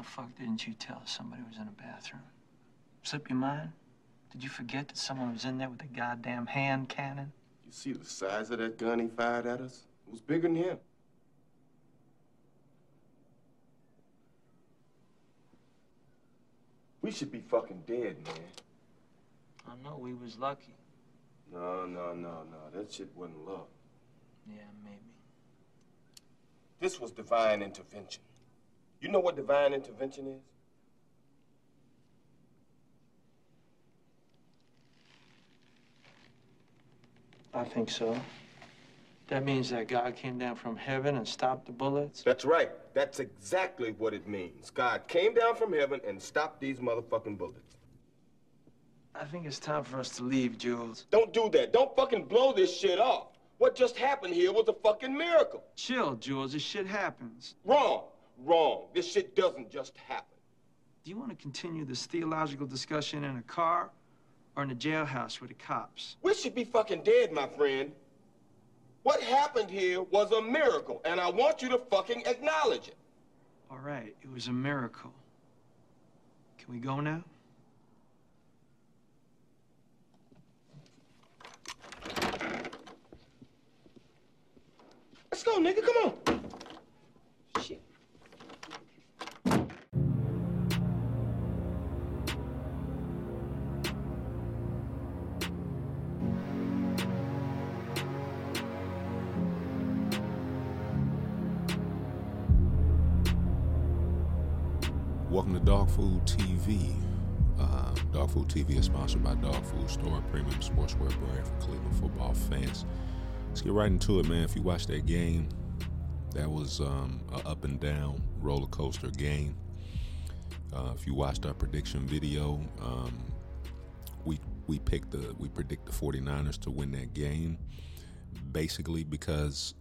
the fuck didn't you tell us somebody was in a bathroom? Slip your mind? Did you forget that someone was in there with a goddamn hand cannon? You see the size of that gun he fired at us? It was bigger than him. We should be fucking dead, man. I know we was lucky. No, no, no, no. That shit wasn't luck. Yeah, maybe. This was divine intervention. You know what divine intervention is? I think so. That means that God came down from heaven and stopped the bullets? That's right. That's exactly what it means. God came down from heaven and stopped these motherfucking bullets. I think it's time for us to leave, Jules. Don't do that. Don't fucking blow this shit off. What just happened here was a fucking miracle. Chill, Jules. This shit happens. Wrong. Wrong. This shit doesn't just happen. Do you want to continue this theological discussion in a car or in a jailhouse with the cops? We should be fucking dead, my friend. What happened here was a miracle, and I want you to fucking acknowledge it. All right, it was a miracle. Can we go now? Let's go, nigga. Come on. Welcome to Dog Food TV. Uh, Dog Food TV is sponsored by Dog Food Store, a premium sportswear brand for Cleveland football fans. Let's get right into it, man. If you watched that game, that was um, a up and down roller coaster game. Uh, if you watched our prediction video, um, we we picked the we predict the 49ers to win that game basically because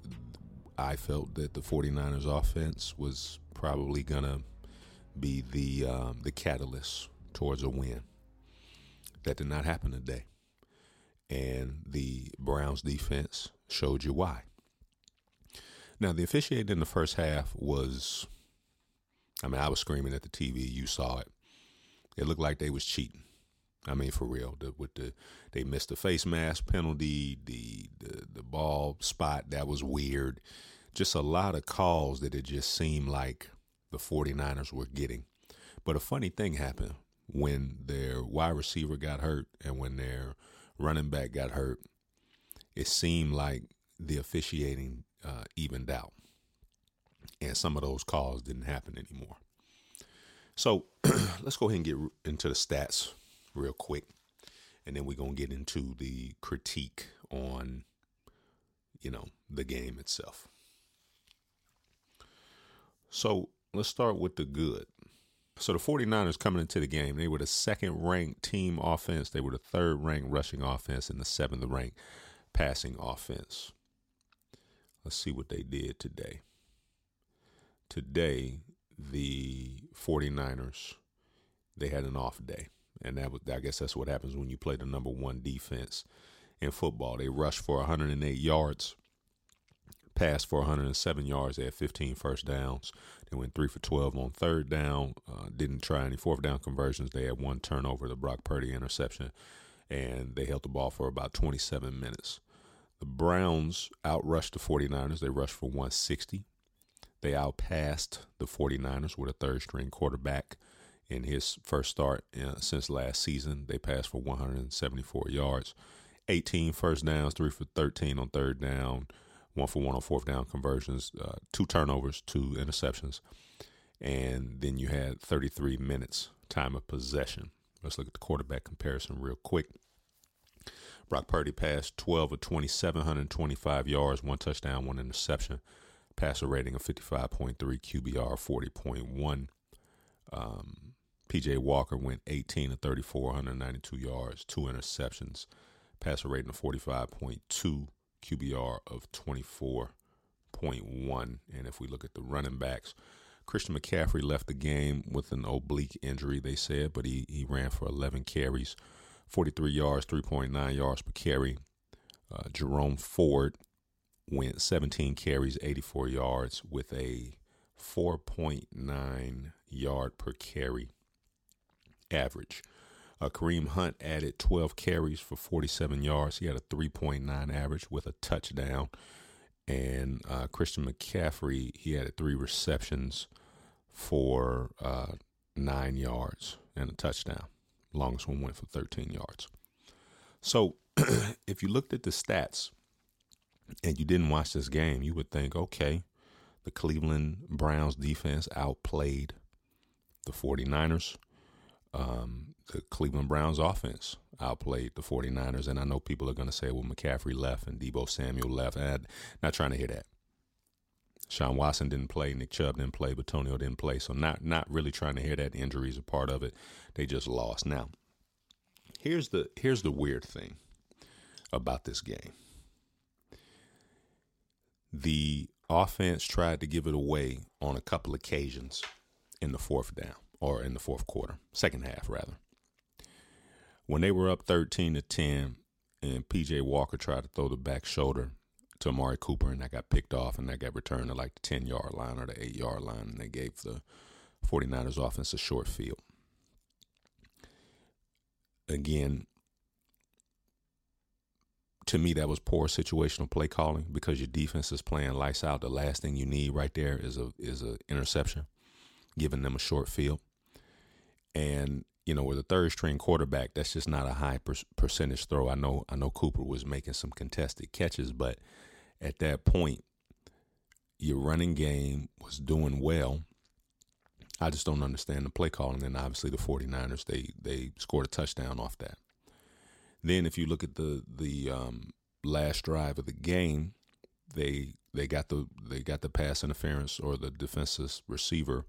I felt that the 49ers offense was probably gonna be the um, the catalyst towards a win. That did not happen today, and the Browns defense showed you why. Now the officiating in the first half was, I mean, I was screaming at the TV. You saw it. It looked like they was cheating. I mean, for real. The, with the they missed the face mask penalty, the, the the ball spot that was weird. Just a lot of calls that it just seemed like the 49ers were getting. But a funny thing happened when their wide receiver got hurt and when their running back got hurt. It seemed like the officiating uh, evened out, and some of those calls didn't happen anymore. So let's go ahead and get into the stats real quick, and then we're gonna get into the critique on, you know, the game itself. So let's start with the good. So the 49ers coming into the game, they were the second ranked team offense. They were the third ranked rushing offense and the seventh ranked passing offense. Let's see what they did today. Today, the 49ers, they had an off day. And that was I guess that's what happens when you play the number one defense in football. They rushed for 108 yards, passed for 107 yards. They had 15 first downs. They went three for 12 on third down. Uh, didn't try any fourth down conversions. They had one turnover, the Brock Purdy interception, and they held the ball for about 27 minutes. The Browns outrushed the 49ers. They rushed for 160. They outpassed the 49ers with a third string quarterback in his first start uh, since last season. They passed for 174 yards, 18 first downs, three for 13 on third down, one for one on fourth down conversions, uh, two turnovers, two interceptions, and then you had 33 minutes time of possession. Let's look at the quarterback comparison real quick. Brock Purdy passed 12 of 2,725 yards, one touchdown, one interception, passer rating of 55.3, QBR 40.1. Um, PJ Walker went 18 of 34, 192 yards, two interceptions, passer rating of 45.2, QBR of 24.1. And if we look at the running backs, Christian McCaffrey left the game with an oblique injury, they said, but he, he ran for 11 carries, 43 yards, 3.9 yards per carry. Uh, Jerome Ford went 17 carries, 84 yards with a 4.9 yard per carry average. Uh, Kareem Hunt added 12 carries for 47 yards. He had a 3.9 average with a touchdown. And uh, Christian McCaffrey, he had three receptions for uh, nine yards and a touchdown. Longest one went for 13 yards. So if you looked at the stats and you didn't watch this game, you would think, okay, the Cleveland Browns defense outplayed the 49ers. Um, the Cleveland Browns offense outplayed the 49ers. And I know people are going to say, well, McCaffrey left and Deebo Samuel left. And not trying to hear that. Sean Watson didn't play, Nick Chubb didn't play, Bitonio didn't play. So not not really trying to hear that. Injuries are part of it. They just lost. Now, here's the here's the weird thing about this game. The offense tried to give it away on a couple occasions in the fourth down or in the fourth quarter, second half rather. When they were up 13 to 10 and PJ Walker tried to throw the back shoulder to Amari Cooper and that got picked off and that got returned to like the 10 yard line or the 8 yard line and they gave the 49ers offense a short field. Again, to me, that was poor situational play calling because your defense is playing lights out. The last thing you need right there is a is a interception, giving them a short field. And you know, with a third string quarterback, that's just not a high per- percentage throw. I know I know Cooper was making some contested catches, but at that point, your running game was doing well. I just don't understand the play calling. And then obviously, the 49ers they they scored a touchdown off that. Then if you look at the the um, last drive of the game, they they got the they got the pass interference or the defensive receiver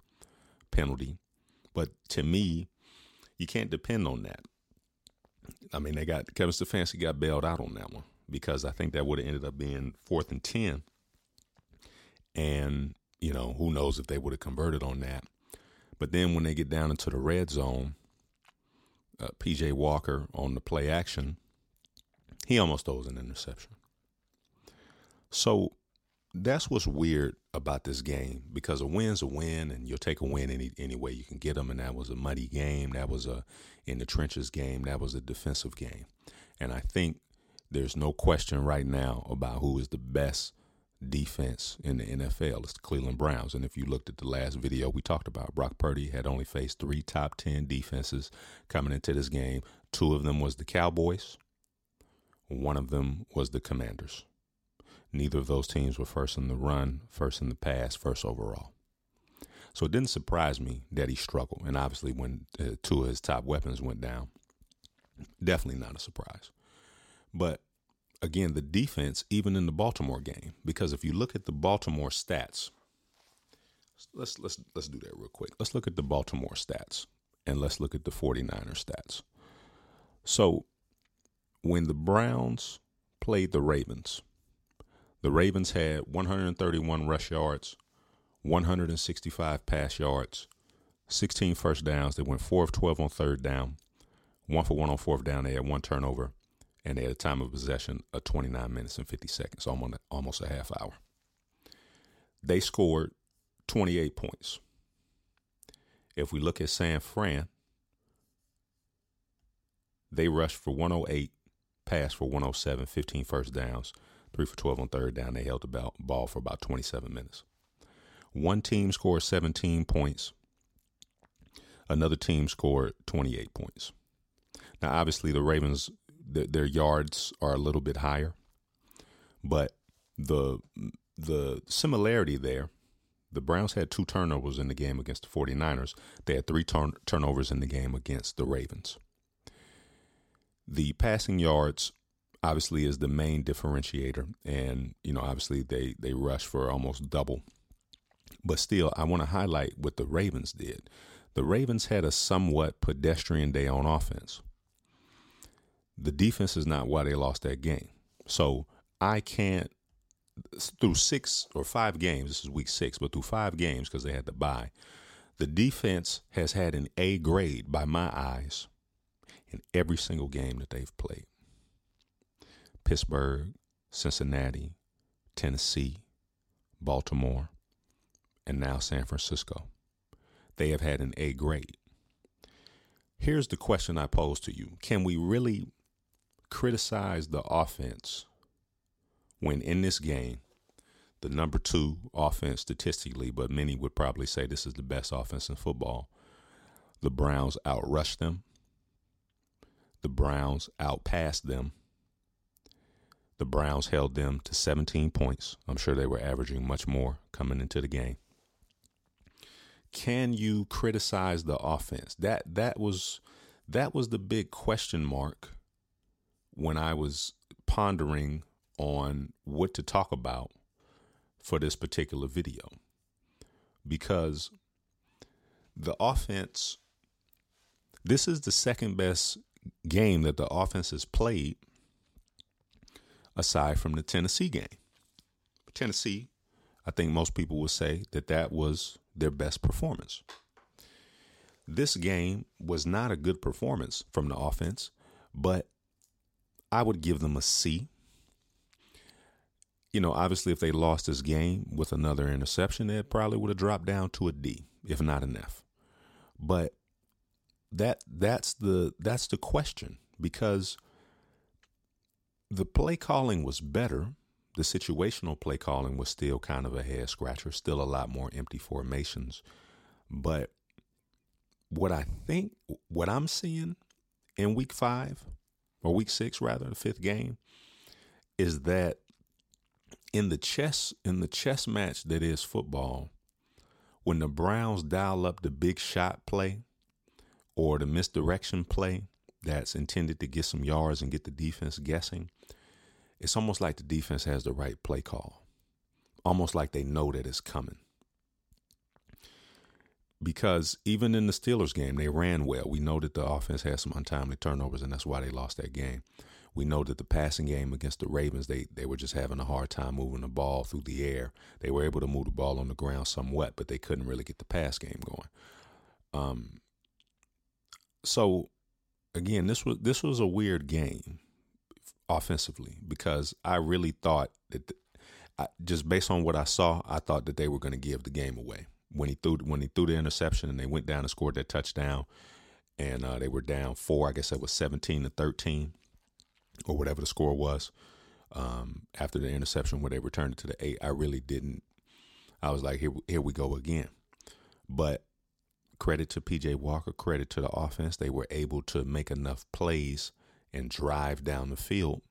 penalty. But to me, you can't depend on that. I mean, they got Kevin Stefanski got bailed out on that one because I think that would have ended up being fourth and ten. And, you know, who knows if they would have converted on that. But then when they get down into the red zone, uh, PJ Walker on the play action, he almost throws an interception. So that's what's weird about this game because a win's a win, and you'll take a win any any way you can get them. And that was a muddy game. That was a in the trenches game. That was a defensive game. And I think there's no question right now about who is the best defense in the NFL. It's the Cleveland Browns. And if you looked at the last video we talked about, Brock Purdy had only faced three top 10 defenses coming into this game. Two of them was the Cowboys, one of them was the Commanders. Neither of those teams were first in the run, first in the pass, first overall. So it didn't surprise me that he struggled. And obviously, when uh, two of his top weapons went down, definitely not a surprise. But again the defense even in the Baltimore game because if you look at the Baltimore stats let's let's let's do that real quick. Let's look at the Baltimore stats and let's look at the 49er stats. So when the Browns played the Ravens, the Ravens had 131 rush yards, 165 pass yards, 16 first downs. They went 4 of 12 on third down, 1 for 1 on fourth down. They had one turnover and they had a time of possession of 29 minutes and 50 seconds, almost almost a half hour. They scored 28 points. If we look at San Fran, they rushed for 108, passed for 107, 15 first downs, 3 for 12 on third down. They held the ball for about 27 minutes. One team scored 17 points. Another team scored 28 points. Now, obviously, the Ravens the, their yards are a little bit higher, but the the similarity there, the Browns had two turnovers in the game against the 49ers. They had three turn, turnovers in the game against the Ravens. The passing yards obviously is the main differentiator and you know obviously they they rush for almost double. But still I want to highlight what the Ravens did. The Ravens had a somewhat pedestrian day on offense the defense is not why they lost that game. So I can't through six or five games. This is week six, but through five games because they had to bye. The defense has had an A grade by my eyes in every single game that they've played. Pittsburgh, Cincinnati, Tennessee, Baltimore, and now San Francisco. They have had an A grade. Here's the question I pose to you Can we really criticize the offense when in this game, the number two offense statistically, but many would probably say this is the best offense in football? The Browns outrushed them. The Browns outpassed them. The Browns held them to 17 points. I'm sure they were averaging much more coming into the game. Can you criticize the offense? That that was that was the big question mark when I was pondering on what to talk about for this particular video. Because the offense this is the second best game that the offense has played aside from the Tennessee game. Tennessee, I think most people would say that that was their best performance. This game was not a good performance from the offense, but I would give them a C. You know, obviously, if they lost this game with another interception, it probably would have dropped down to a D, if not an F. But that that's the that's the question because the play calling was better. The situational play calling was still kind of a head scratcher, still a lot more empty formations. But what I think, what I'm seeing in week five, or week six rather, the fifth game, is that in the chess in the chess match that is football, when the Browns dial up the big shot play or the misdirection play that's intended to get some yards and get the defense guessing, it's almost like the defense has the right play call, almost like they know that it's coming. Because even in the Steelers game, they ran well. We know that the offense had some untimely turnovers, and that's why they lost that game. We know that the passing game against the Ravens, they, they were just having a hard time moving the ball through the air. They were able to move the ball on the ground somewhat, but they couldn't really get the pass game going. Um, so again, this was this was a weird game offensively because I really thought that I, just based on what I saw, I thought that they were going to give the game away when he threw when he threw the interception and they went down and scored that touchdown, and uh, they were down four. I guess that was seventeen to thirteen, or whatever the score was. Um, after the interception, where they returned it to the eight, I really didn't. I was like, here, here we go again. But credit to PJ Walker, credit to the offense. They were able to make enough plays and drive down the field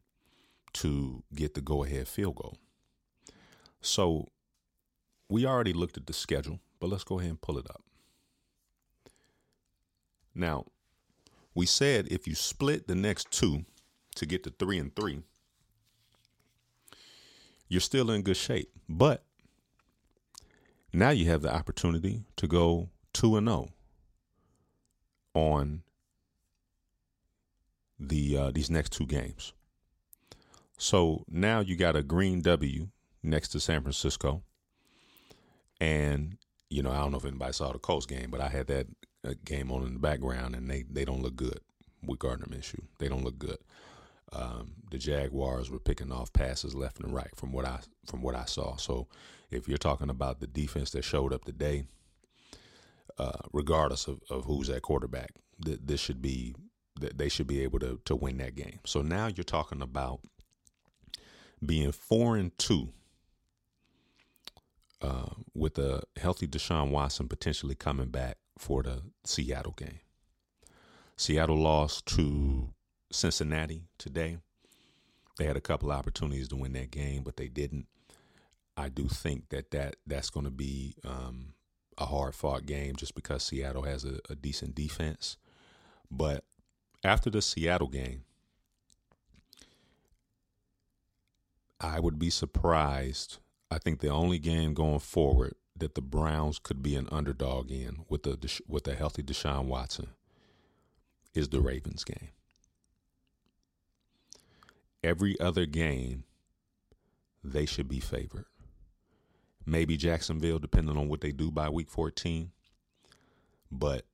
to get the go ahead field goal. So we already looked at the schedule, but let's go ahead and pull it up. Now, we said if you split the next two to get to three and three, you're still in good shape. But now you have the opportunity to go 2 and 0 on the uh, these next two games. So now you got a green W next to San Francisco, and you know I don't know if anybody saw the Colts game, but I had that uh, game on in the background, and they they don't look good with Gardner Minshew. They don't look good. Um, the Jaguars were picking off passes left and right from what I from what I saw. So if you're talking about the defense that showed up today, uh, regardless of, of who's at quarterback, th- this should be they should be able to to win that game. So now you're talking about being four and two uh, with a healthy Deshaun Watson potentially coming back for the Seattle game. Seattle lost to Cincinnati today. They had a couple opportunities to win that game, but they didn't. I do think that, that that's going to be um, a hard fought game just because Seattle has a, a decent defense. But after the Seattle game, I would be surprised. I think the only game going forward that the Browns could be an underdog in with a with a healthy Deshaun Watson is the Ravens game. Every other game, they should be favored. Maybe Jacksonville, depending on what they do by week 14. But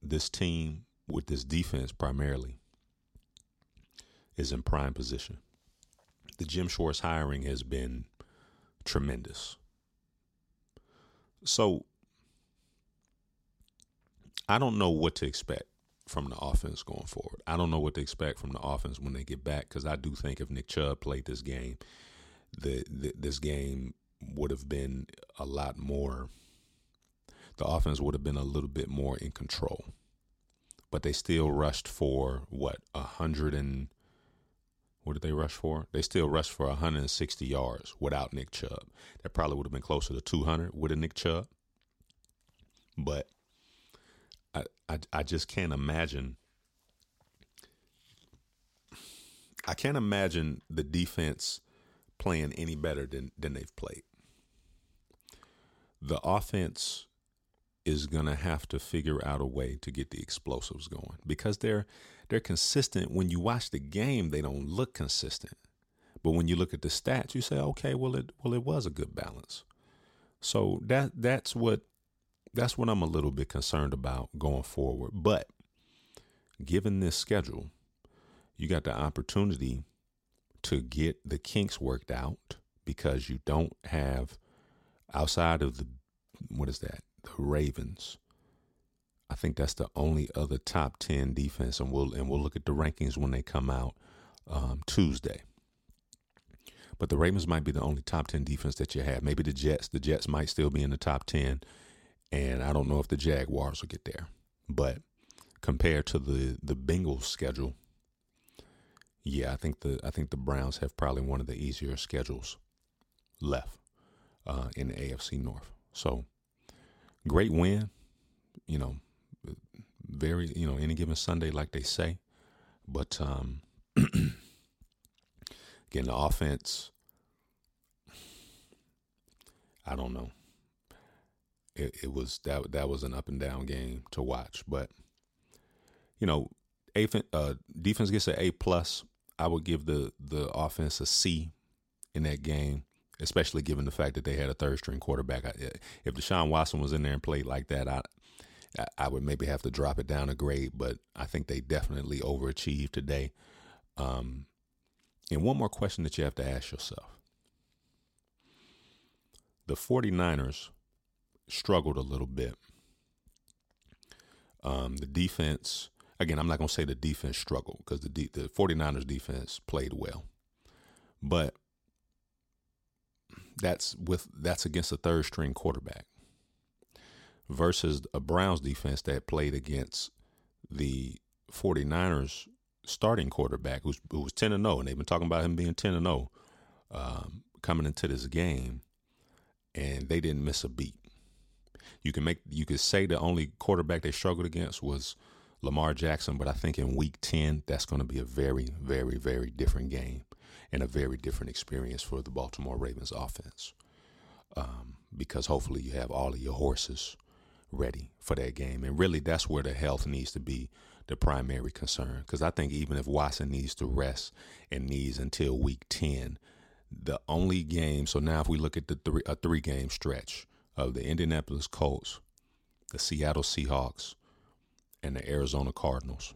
this team with this defense primarily is in prime position. The Jim Schwartz hiring has been tremendous. So I don't know what to expect from the offense going forward. I don't know what to expect from the offense when they get back because I do think if Nick Chubb played this game, the, the this game would have been a lot more. The offense would have been a little bit more in control, but they still rushed for what a hundred and what did they rush for? They still rushed for 160 yards without Nick Chubb. That probably would have been closer to 200 with a Nick Chubb. But I, I, I just can't imagine. I can't imagine the defense playing any better than, than they've played. The offense is going to have to figure out a way to get the explosives going. Because they're they're consistent. When you watch the game they don't look consistent. But when you look at the stats you say okay well it well it was a good balance. So that that's what that's what I'm a little bit concerned about going forward. But given this schedule you got the opportunity to get the kinks worked out because you don't have outside of the what is that the Ravens. I think that's the only other top ten defense, and we'll and we'll look at the rankings when they come out um, Tuesday. But the Ravens might be the only top ten defense that you have. Maybe the Jets. The Jets might still be in the top ten, and I don't know if the Jaguars will get there. But compared to the the Bengals schedule, yeah, I think the I think the Browns have probably one of the easier schedules left uh, in the AFC North. So great win. You know, very you know any given Sunday, like they say. But um, again, the offense. I don't know. It, it was that that was an up and down game to watch, but you know, a, uh, defense gets an A plus. I would give the the offense a C in that game especially given the fact that they had a third string quarterback. If Deshaun Watson was in there and played like that, I I would maybe have to drop it down a grade, but I think they definitely overachieved today. Um, and one more question that you have to ask yourself. The 49ers struggled a little bit. Um, the defense, again, I'm not going to say the defense struggled because the, the 49ers defense played well. But that's with that's against a third string quarterback versus a Browns defense that played against the 49ers starting quarterback who's, who was 10 and 0 and they've been talking about him being 10 and 0 um, coming into this game and they didn't miss a beat. You can make you could say the only quarterback they struggled against was Lamar Jackson, but I think in week 10 that's going to be a very very very different game and a very different experience for the Baltimore Ravens offense. Um, because hopefully you have all of your horses ready for that game. And really, that's where the health needs to be the primary concern. Because I think even if Watson needs to rest and needs until week 10, the only game, so now if we look at the three, a three game stretch of the Indianapolis Colts, the Seattle Seahawks, and the Arizona Cardinals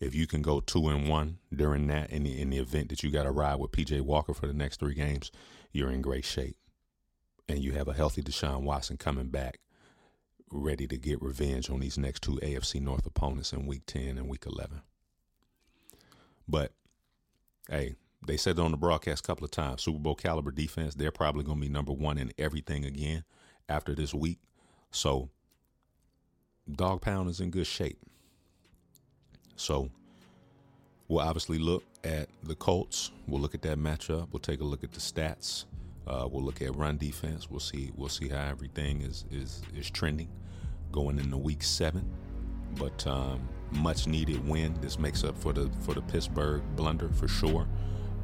if you can go two and one during that in the in the event that you got to ride with PJ Walker for the next three games, you're in great shape. And you have a healthy Deshaun Watson coming back, ready to get revenge on these next two AFC North opponents in week ten and week eleven. But hey, they said it on the broadcast a couple of times, Super Bowl caliber defense, they're probably gonna be number one in everything again after this week. So Dawg Pound is in good shape. So we'll obviously look at the Colts. We'll look at that matchup. We'll take a look at the stats. Uh, we'll look at run defense. We'll see. We'll see how everything is is is trending going into week seven. But um, much needed win. This makes up for the for the Pittsburgh blunder for sure.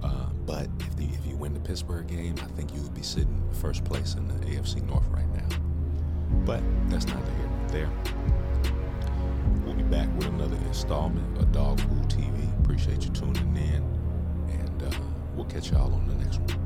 Uh, but if the, if you win the Pittsburgh game, I think you would be sitting first place in the AFC North right now. But that's not here there. We'll be back with another installment of Dog Food TV. Appreciate you tuning in, and uh, we'll catch y'all on the next one.